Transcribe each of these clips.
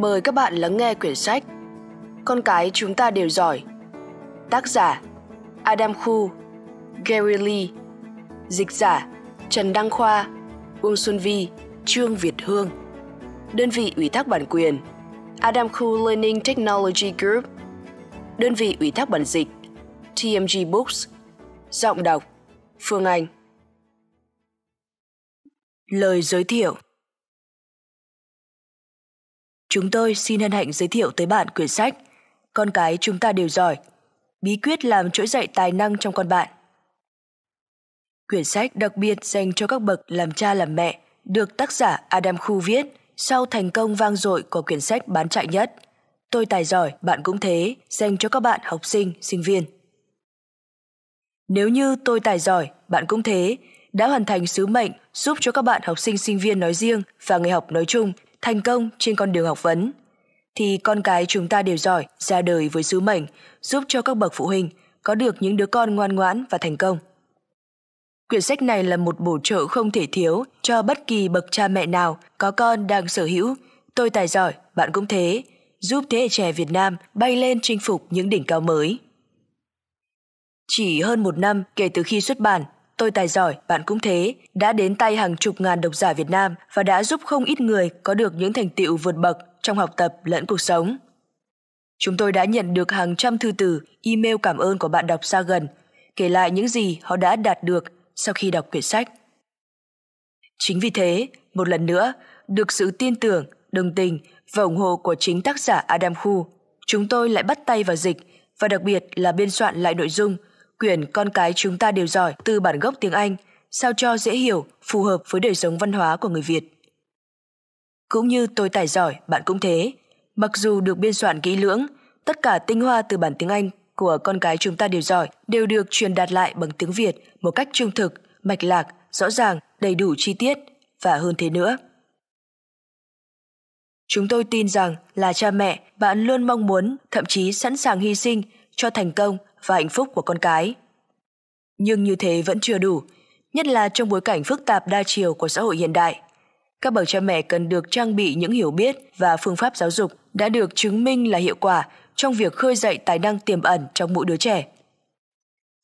Mời các bạn lắng nghe quyển sách Con cái chúng ta đều giỏi. Tác giả Adam Khu, Gary Lee. Dịch giả Trần Đăng Khoa, Uông Xuân Vi, Trương Việt Hương. Đơn vị ủy thác bản quyền Adam Khu Learning Technology Group. Đơn vị ủy thác bản dịch TMG Books. Giọng đọc Phương Anh. Lời giới thiệu. Chúng tôi xin hân hạnh giới thiệu tới bạn quyển sách Con cái chúng ta đều giỏi Bí quyết làm trỗi dậy tài năng trong con bạn Quyển sách đặc biệt dành cho các bậc làm cha làm mẹ được tác giả Adam Khu viết sau thành công vang dội của quyển sách bán chạy nhất. Tôi tài giỏi, bạn cũng thế, dành cho các bạn học sinh, sinh viên. Nếu như tôi tài giỏi, bạn cũng thế, đã hoàn thành sứ mệnh giúp cho các bạn học sinh sinh viên nói riêng và người học nói chung thành công trên con đường học vấn. Thì con cái chúng ta đều giỏi, ra đời với sứ mệnh, giúp cho các bậc phụ huynh có được những đứa con ngoan ngoãn và thành công. Quyển sách này là một bổ trợ không thể thiếu cho bất kỳ bậc cha mẹ nào có con đang sở hữu. Tôi tài giỏi, bạn cũng thế, giúp thế hệ trẻ việt nam bay lên chinh phục những đỉnh cao mới. Chỉ hơn một năm kể từ khi xuất bản Tôi tài giỏi, bạn cũng thế, đã đến tay hàng chục ngàn độc giả Việt Nam và đã giúp không ít người có được những thành tựu vượt bậc trong học tập lẫn cuộc sống. Chúng tôi đã nhận được hàng trăm thư từ, email cảm ơn của bạn đọc xa gần, kể lại những gì họ đã đạt được sau khi đọc quyển sách. Chính vì thế, một lần nữa, được sự tin tưởng, đồng tình và ủng hộ của chính tác giả Adam Khu, chúng tôi lại bắt tay vào dịch và đặc biệt là biên soạn lại nội dung quyển Con cái chúng ta đều giỏi từ bản gốc tiếng Anh, sao cho dễ hiểu, phù hợp với đời sống văn hóa của người Việt. Cũng như tôi tài giỏi, bạn cũng thế. Mặc dù được biên soạn kỹ lưỡng, tất cả tinh hoa từ bản tiếng Anh của con cái chúng ta đều giỏi đều được truyền đạt lại bằng tiếng Việt một cách trung thực, mạch lạc, rõ ràng, đầy đủ chi tiết và hơn thế nữa. Chúng tôi tin rằng là cha mẹ, bạn luôn mong muốn, thậm chí sẵn sàng hy sinh cho thành công và hạnh phúc của con cái. Nhưng như thế vẫn chưa đủ, nhất là trong bối cảnh phức tạp đa chiều của xã hội hiện đại. Các bậc cha mẹ cần được trang bị những hiểu biết và phương pháp giáo dục đã được chứng minh là hiệu quả trong việc khơi dậy tài năng tiềm ẩn trong mỗi đứa trẻ.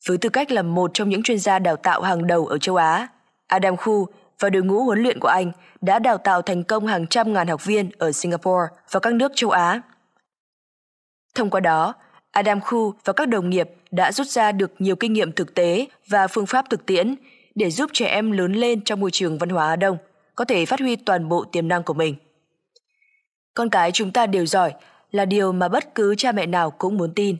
Với tư cách là một trong những chuyên gia đào tạo hàng đầu ở châu Á, Adam Khu và đội ngũ huấn luyện của anh đã đào tạo thành công hàng trăm ngàn học viên ở Singapore và các nước châu Á. Thông qua đó, Adam Khu và các đồng nghiệp đã rút ra được nhiều kinh nghiệm thực tế và phương pháp thực tiễn để giúp trẻ em lớn lên trong môi trường văn hóa Á Đông, có thể phát huy toàn bộ tiềm năng của mình. Con cái chúng ta đều giỏi là điều mà bất cứ cha mẹ nào cũng muốn tin.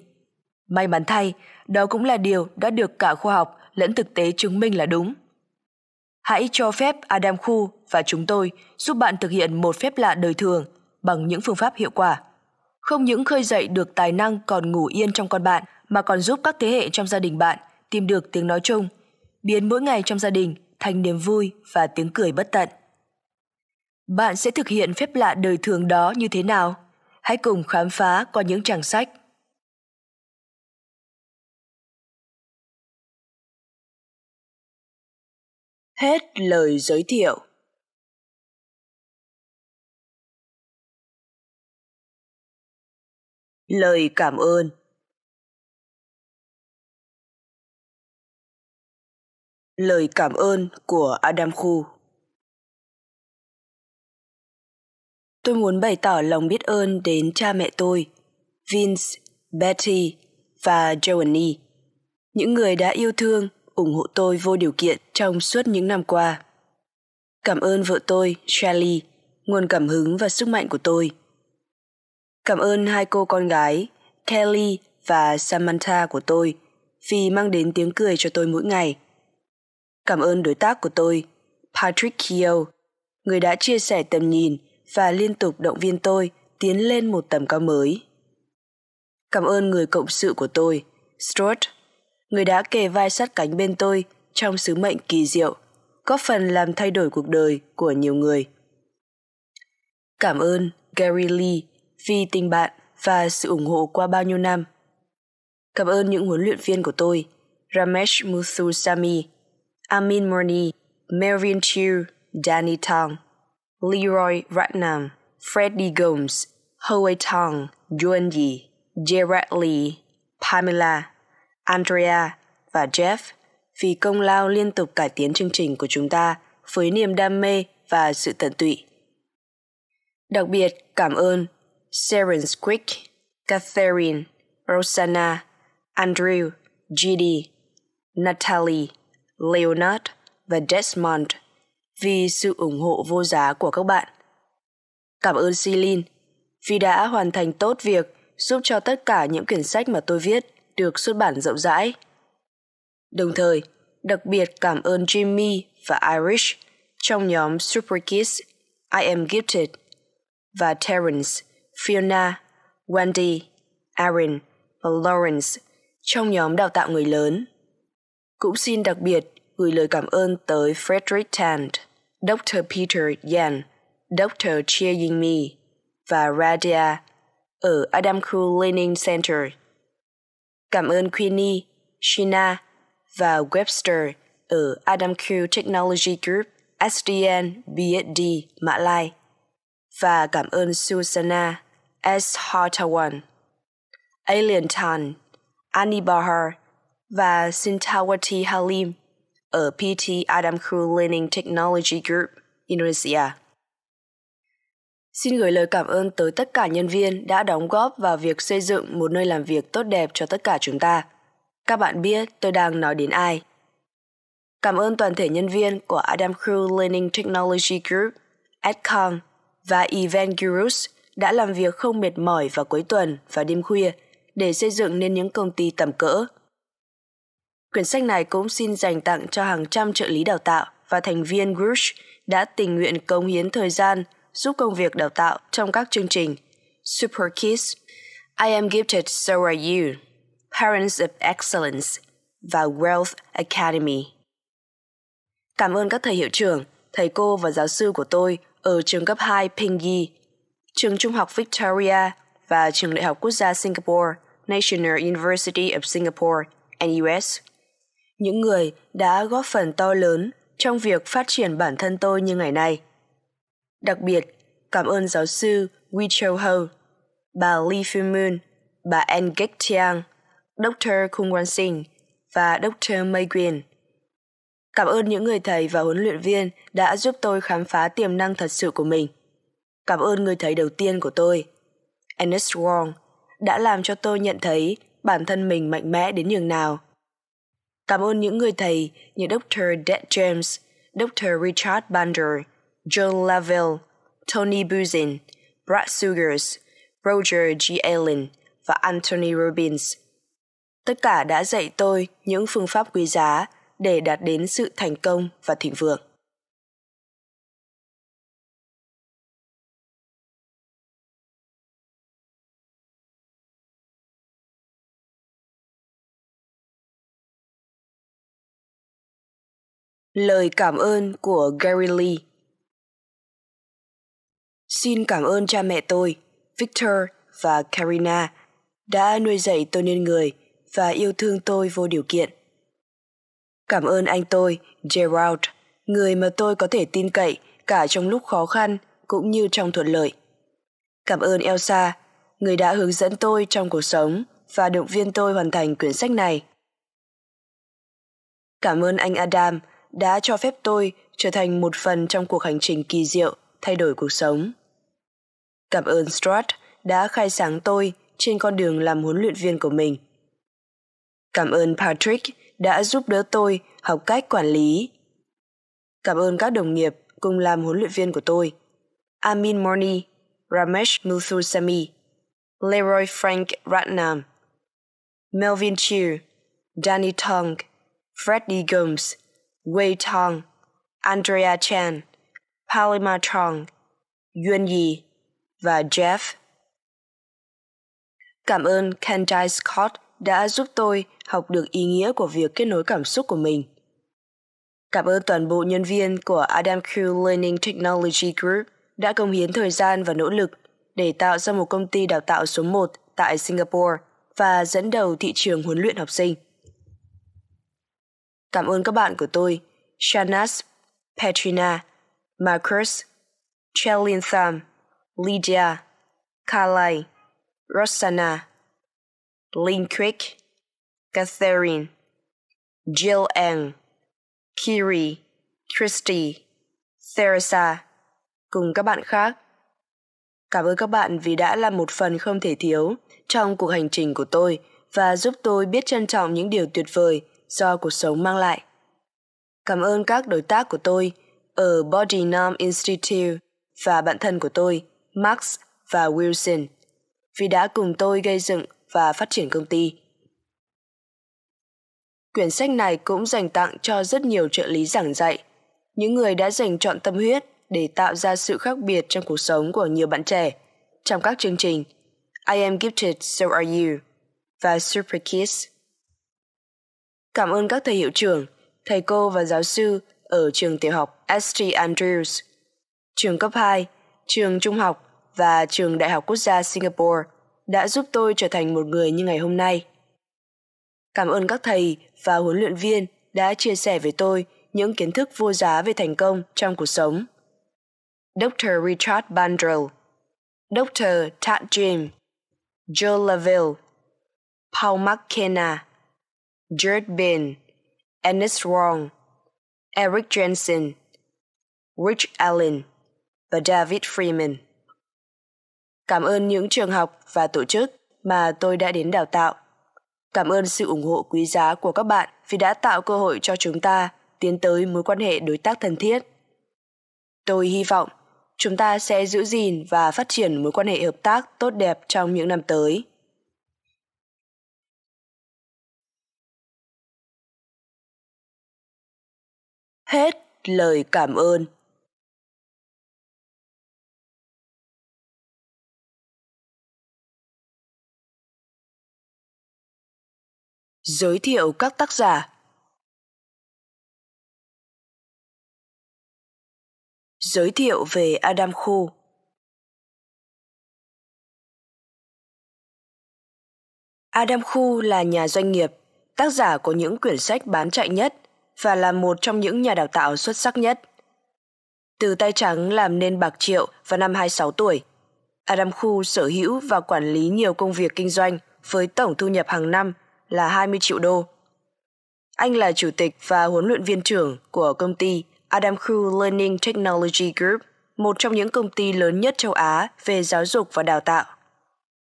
May mắn thay, đó cũng là điều đã được cả khoa học lẫn thực tế chứng minh là đúng. Hãy cho phép Adam Khu và chúng tôi giúp bạn thực hiện một phép lạ đời thường bằng những phương pháp hiệu quả không những khơi dậy được tài năng còn ngủ yên trong con bạn mà còn giúp các thế hệ trong gia đình bạn tìm được tiếng nói chung, biến mỗi ngày trong gia đình thành niềm vui và tiếng cười bất tận. Bạn sẽ thực hiện phép lạ đời thường đó như thế nào? Hãy cùng khám phá qua những trang sách. Hết lời giới thiệu. Lời cảm ơn. Lời cảm ơn của adam khu. Tôi muốn bày tỏ lòng biết ơn đến cha mẹ tôi vince betty và joanny những người đã yêu thương ủng hộ tôi vô điều kiện trong suốt những năm qua. Cảm ơn vợ tôi Shelly, nguồn cảm hứng và sức mạnh của tôi. Cảm ơn hai cô con gái, Kelly và Samantha của tôi vì mang đến tiếng cười cho tôi mỗi ngày. Cảm ơn đối tác của tôi, Patrick Keogh, người đã chia sẻ tầm nhìn và liên tục động viên tôi tiến lên một tầm cao mới. Cảm ơn người cộng sự của tôi, Stuart, người đã kề vai sát cánh bên tôi trong sứ mệnh kỳ diệu, góp phần làm thay đổi cuộc đời của nhiều người. Cảm ơn Gary Lee vì tình bạn và sự ủng hộ qua bao nhiêu năm. Cảm ơn những huấn luyện viên của tôi, Ramesh Muthusamy, Amin Murni, Marion Chu, Danny Tang, Leroy Ratnam, Freddie Gomes, Hoey Tang, Yuan Yi, Gerard Lee, Pamela, Andrea và Jeff vì công lao liên tục cải tiến chương trình của chúng ta với niềm đam mê và sự tận tụy. Đặc biệt cảm ơn Sharon Quick, Catherine, Rosanna, Andrew, Judy, Natalie, Leonard và Desmond vì sự ủng hộ vô giá của các bạn. Cảm ơn Celine vì đã hoàn thành tốt việc giúp cho tất cả những quyển sách mà tôi viết được xuất bản rộng rãi. Đồng thời, đặc biệt cảm ơn Jimmy và Irish trong nhóm Super Kids I Am Gifted và Terence, Fiona, Wendy, Aaron và Lawrence trong nhóm đào tạo người lớn. Cũng xin đặc biệt gửi lời cảm ơn tới Frederick Tant, Dr. Peter Yan, Dr. Chia Ying Mi và Radia ở Adam Crew Learning Center. Cảm ơn Queenie, Shina và Webster ở Adam Q Technology Group SDN BSD Mã Lai và cảm ơn Susanna S. Hartawan, Alien Tan, Annie Bahar và Sintawati Halim ở PT Adam Crew Learning Technology Group, Indonesia. Xin gửi lời cảm ơn tới tất cả nhân viên đã đóng góp vào việc xây dựng một nơi làm việc tốt đẹp cho tất cả chúng ta. Các bạn biết tôi đang nói đến ai. Cảm ơn toàn thể nhân viên của Adam Crew Learning Technology Group, Adcom và Event Gurus đã làm việc không mệt mỏi vào cuối tuần và đêm khuya để xây dựng nên những công ty tầm cỡ. Quyển sách này cũng xin dành tặng cho hàng trăm trợ lý đào tạo và thành viên Grush đã tình nguyện cống hiến thời gian giúp công việc đào tạo trong các chương trình Super Kids, I Am Gifted So Are You, Parents of Excellence và Wealth Academy. Cảm ơn các thầy hiệu trưởng, thầy cô và giáo sư của tôi ở trường cấp 2 Pingyi, trường trung học Victoria và trường đại học quốc gia Singapore, National University of Singapore, NUS. Những người đã góp phần to lớn trong việc phát triển bản thân tôi như ngày nay. Đặc biệt, cảm ơn giáo sư Wee Cho Ho, bà Lee Phu Moon, bà Anne Gek Tiang, Dr. Kung Wan Singh và Dr. May Quyền. Cảm ơn những người thầy và huấn luyện viên đã giúp tôi khám phá tiềm năng thật sự của mình. Cảm ơn người thầy đầu tiên của tôi, Ernest Wong, đã làm cho tôi nhận thấy bản thân mình mạnh mẽ đến nhường nào. Cảm ơn những người thầy như Dr. Dead James, Dr. Richard Bander, John Lavelle, Tony Buzin, Brad Sugars, Roger G. Allen và Anthony Robbins. Tất cả đã dạy tôi những phương pháp quý giá để đạt đến sự thành công và thịnh vượng. Lời cảm ơn của Gary Lee Xin cảm ơn cha mẹ tôi, Victor và Karina, đã nuôi dạy tôi nên người và yêu thương tôi vô điều kiện. Cảm ơn anh tôi, Gerald, người mà tôi có thể tin cậy cả trong lúc khó khăn cũng như trong thuận lợi. Cảm ơn Elsa, người đã hướng dẫn tôi trong cuộc sống và động viên tôi hoàn thành quyển sách này. Cảm ơn anh Adam đã cho phép tôi trở thành một phần trong cuộc hành trình kỳ diệu thay đổi cuộc sống. Cảm ơn Strutt đã khai sáng tôi trên con đường làm huấn luyện viên của mình. Cảm ơn Patrick đã giúp đỡ tôi học cách quản lý. Cảm ơn các đồng nghiệp cùng làm huấn luyện viên của tôi. Amin Morni, Ramesh Muthusami, Leroy Frank Ratnam, Melvin Chiu, Danny Tong, Freddie Gomes, Wei Tong, Andrea Chan, Palima Chong, Yuan Yi và Jeff. Cảm ơn Candice Scott đã giúp tôi học được ý nghĩa của việc kết nối cảm xúc của mình. Cảm ơn toàn bộ nhân viên của Adam Q Learning Technology Group đã công hiến thời gian và nỗ lực để tạo ra một công ty đào tạo số 1 tại Singapore và dẫn đầu thị trường huấn luyện học sinh. Cảm ơn các bạn của tôi, Shanas, Petrina, Marcus, Chelintham, Lydia, Carly, Rosanna, Linquick, Catherine, Jill Ang, Kiri, Christy, Theresa, cùng các bạn khác. Cảm ơn các bạn vì đã là một phần không thể thiếu trong cuộc hành trình của tôi và giúp tôi biết trân trọng những điều tuyệt vời do cuộc sống mang lại. Cảm ơn các đối tác của tôi ở Body Norm Institute và bạn thân của tôi, Max và Wilson, vì đã cùng tôi gây dựng và phát triển công ty. Quyển sách này cũng dành tặng cho rất nhiều trợ lý giảng dạy, những người đã dành chọn tâm huyết để tạo ra sự khác biệt trong cuộc sống của nhiều bạn trẻ trong các chương trình I Am Gifted, So Are You và Super Kids. Cảm ơn các thầy hiệu trưởng, thầy cô và giáo sư ở trường tiểu học St. Andrews, trường cấp 2, trường trung học và trường Đại học Quốc gia Singapore đã giúp tôi trở thành một người như ngày hôm nay. Cảm ơn các thầy và huấn luyện viên đã chia sẻ với tôi những kiến thức vô giá về thành công trong cuộc sống. Dr. Richard Bandrel, Dr. Tad Jim, Joe Laville, Paul McKenna, Jared Bin, Ernest Wong, Eric Jensen, Rich Allen và David Freeman. Cảm ơn những trường học và tổ chức mà tôi đã đến đào tạo. Cảm ơn sự ủng hộ quý giá của các bạn vì đã tạo cơ hội cho chúng ta tiến tới mối quan hệ đối tác thân thiết. Tôi hy vọng chúng ta sẽ giữ gìn và phát triển mối quan hệ hợp tác tốt đẹp trong những năm tới. Hết lời cảm ơn. Giới thiệu các tác giả. Giới thiệu về Adam Khu. Adam Khu là nhà doanh nghiệp, tác giả của những quyển sách bán chạy nhất và là một trong những nhà đào tạo xuất sắc nhất. Từ tay trắng làm nên bạc triệu vào năm 26 tuổi, Adam Khu sở hữu và quản lý nhiều công việc kinh doanh với tổng thu nhập hàng năm là 20 triệu đô. Anh là chủ tịch và huấn luyện viên trưởng của công ty Adam Khu Learning Technology Group, một trong những công ty lớn nhất châu Á về giáo dục và đào tạo.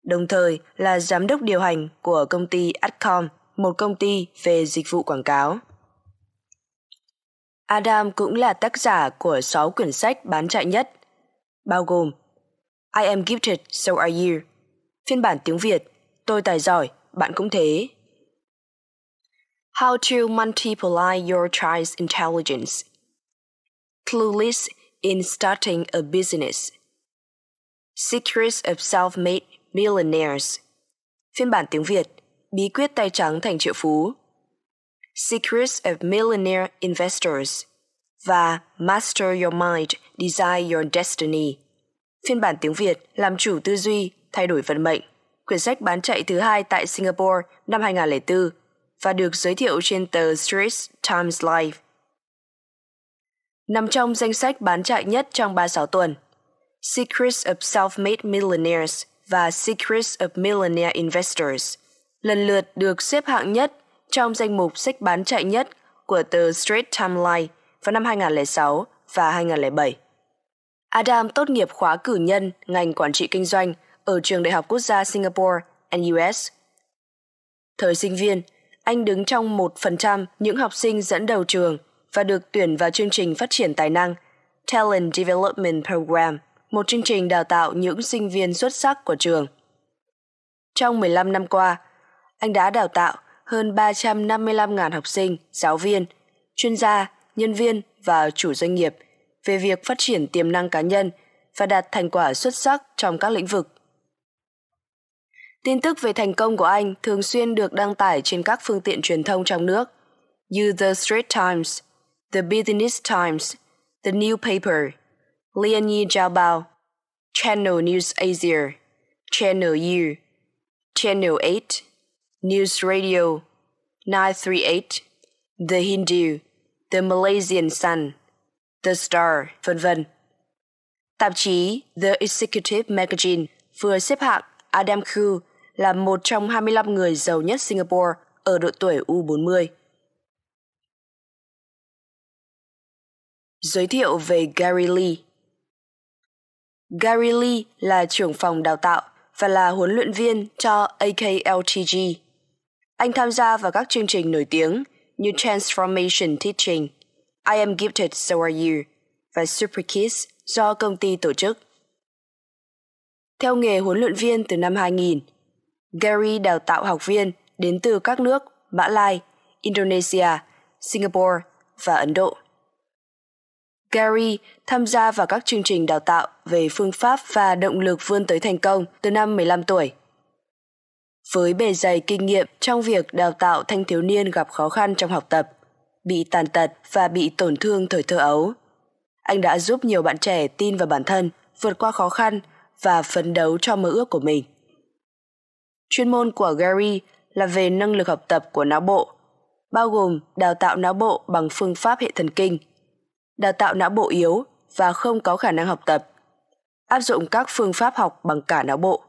Đồng thời là giám đốc điều hành của công ty Adcom, một công ty về dịch vụ quảng cáo. Adam cũng là tác giả của 6 quyển sách bán chạy nhất, bao gồm I am gifted, so are you. Phiên bản tiếng Việt, tôi tài giỏi, bạn cũng thế. How to multiply your child's intelligence. Clueless in starting a business. Secrets of self-made millionaires. Phiên bản tiếng Việt, bí quyết tay trắng thành triệu phú. Secrets of Millionaire Investors và Master Your Mind, Design Your Destiny. Phiên bản tiếng Việt làm chủ tư duy, thay đổi vận mệnh. Quyển sách bán chạy thứ hai tại Singapore năm 2004 và được giới thiệu trên tờ Straits Times Live. Nằm trong danh sách bán chạy nhất trong 36 tuần, Secrets of Self-Made Millionaires và Secrets of Millionaire Investors lần lượt được xếp hạng nhất trong danh mục sách bán chạy nhất của tờ Street Timeline vào năm 2006 và 2007. Adam tốt nghiệp khóa cử nhân ngành quản trị kinh doanh ở trường Đại học Quốc gia Singapore NUS. Thời sinh viên, anh đứng trong 1% những học sinh dẫn đầu trường và được tuyển vào chương trình phát triển tài năng Talent Development Program, một chương trình đào tạo những sinh viên xuất sắc của trường. Trong 15 năm qua, anh đã đào tạo hơn 355.000 học sinh, giáo viên, chuyên gia, nhân viên và chủ doanh nghiệp về việc phát triển tiềm năng cá nhân và đạt thành quả xuất sắc trong các lĩnh vực. Tin tức về thành công của anh thường xuyên được đăng tải trên các phương tiện truyền thông trong nước như The Straits Times, The Business Times, The New Paper, Lianyi Jiaobao, Channel News Asia, Channel U, Channel 8, News Radio, 938, The Hindu, The Malaysian Sun, The Star, vân vân. Tạp chí The Executive Magazine vừa xếp hạng Adam Khoo là một trong 25 người giàu nhất Singapore ở độ tuổi U40. Giới thiệu về Gary Lee Gary Lee là trưởng phòng đào tạo và là huấn luyện viên cho AKLTG. Anh tham gia vào các chương trình nổi tiếng như Transformation Teaching, I Am Gifted So Are You và Super Kids do công ty tổ chức. Theo nghề huấn luyện viên từ năm 2000, Gary đào tạo học viên đến từ các nước Mã Lai, Indonesia, Singapore và Ấn Độ. Gary tham gia vào các chương trình đào tạo về phương pháp và động lực vươn tới thành công từ năm 15 tuổi. Với bề dày kinh nghiệm trong việc đào tạo thanh thiếu niên gặp khó khăn trong học tập, bị tàn tật và bị tổn thương thời thơ ấu, anh đã giúp nhiều bạn trẻ tin vào bản thân, vượt qua khó khăn và phấn đấu cho mơ ước của mình. Chuyên môn của Gary là về năng lực học tập của não bộ, bao gồm đào tạo não bộ bằng phương pháp hệ thần kinh, đào tạo não bộ yếu và không có khả năng học tập, áp dụng các phương pháp học bằng cả não bộ.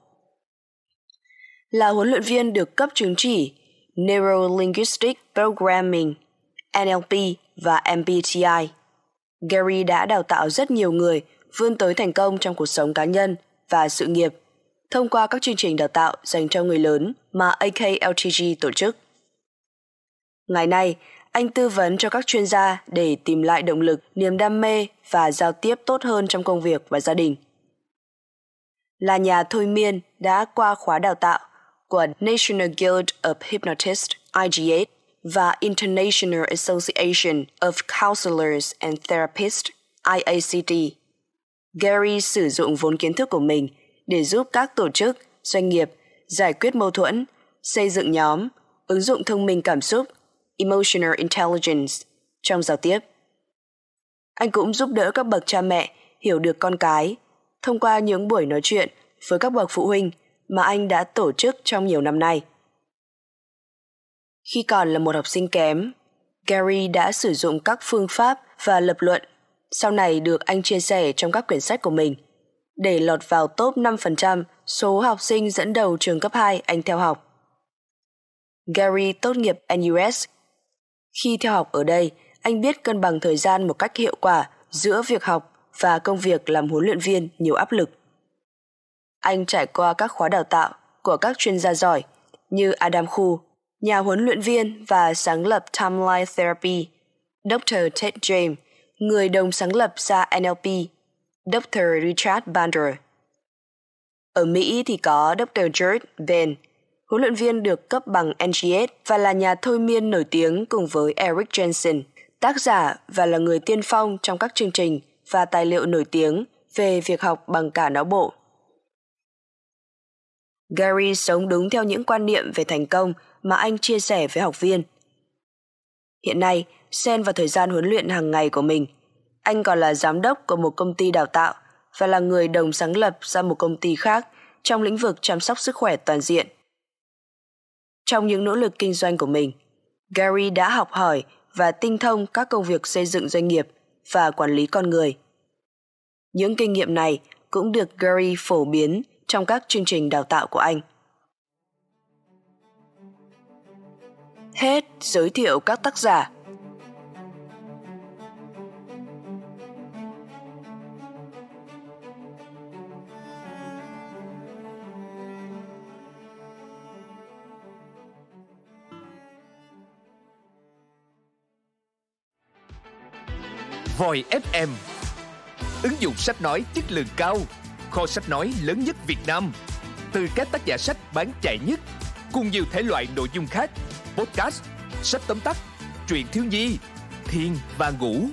Là huấn luyện viên được cấp chứng chỉ Neuro-Linguistic Programming, NLP và MBTI. Gary đã đào tạo rất nhiều người vươn tới thành công trong cuộc sống cá nhân và sự nghiệp thông qua các chương trình đào tạo dành cho người lớn mà AKLTG tổ chức. Ngày nay, anh tư vấn cho các chuyên gia để tìm lại động lực, niềm đam mê và giao tiếp tốt hơn trong công việc và gia đình. Là nhà thôi miên đã qua khóa đào tạo của National Guild of Hypnotists IGA và International Association of Counselors and Therapists IACT. Gary sử dụng vốn kiến thức của mình để giúp các tổ chức, doanh nghiệp giải quyết mâu thuẫn, xây dựng nhóm, ứng dụng thông minh cảm xúc, emotional intelligence trong giao tiếp. Anh cũng giúp đỡ các bậc cha mẹ hiểu được con cái thông qua những buổi nói chuyện với các bậc phụ huynh mà anh đã tổ chức trong nhiều năm nay. Khi còn là một học sinh kém, Gary đã sử dụng các phương pháp và lập luận sau này được anh chia sẻ trong các quyển sách của mình – để lọt vào top 5% số học sinh dẫn đầu trường cấp 2 anh theo học. Gary tốt nghiệp NUS. Khi theo học ở đây, anh biết cân bằng thời gian một cách hiệu quả giữa việc học và công việc làm huấn luyện viên nhiều áp lực. Anh trải qua các khóa đào tạo của các chuyên gia giỏi như Adam Khu, nhà huấn luyện viên và sáng lập Timeline Therapy, Dr. Ted James, người đồng sáng lập ra NLP Dr. Richard Bandler. Ở Mỹ thì có Dr. George Ben, huấn luyện viên được cấp bằng NGS và là nhà thôi miên nổi tiếng cùng với Eric Jensen, tác giả và là người tiên phong trong các chương trình và tài liệu nổi tiếng về việc học bằng cả não bộ. Gary sống đúng theo những quan niệm về thành công mà anh chia sẻ với học viên. Hiện nay, xen vào thời gian huấn luyện hàng ngày của mình – anh còn là giám đốc của một công ty đào tạo và là người đồng sáng lập ra một công ty khác trong lĩnh vực chăm sóc sức khỏe toàn diện. Trong những nỗ lực kinh doanh của mình, Gary đã học hỏi và tinh thông các công việc xây dựng doanh nghiệp và quản lý con người. Những kinh nghiệm này cũng được Gary phổ biến trong các chương trình đào tạo của anh. Hết giới thiệu các tác giả. Voi FM Ứng dụng sách nói chất lượng cao. Kho sách nói lớn nhất Việt Nam Từ các tác giả sách bán chạy nhất Cùng nhiều thể loại nội dung khác Podcast, sách tóm tắt, truyện thiếu nhi, thiên và ngủ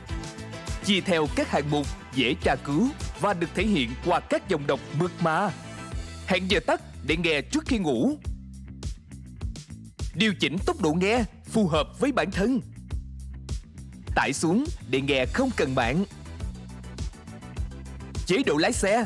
chia theo các hạng mục dễ tra cứu và được thể hiện qua các dòng đọc mượt mà. Hẹn giờ tắt để nghe trước khi ngủ. Điều chỉnh tốc độ nghe phù hợp với bản thân. Tải xuống để nghe không cần mạng. Chế độ lái xe,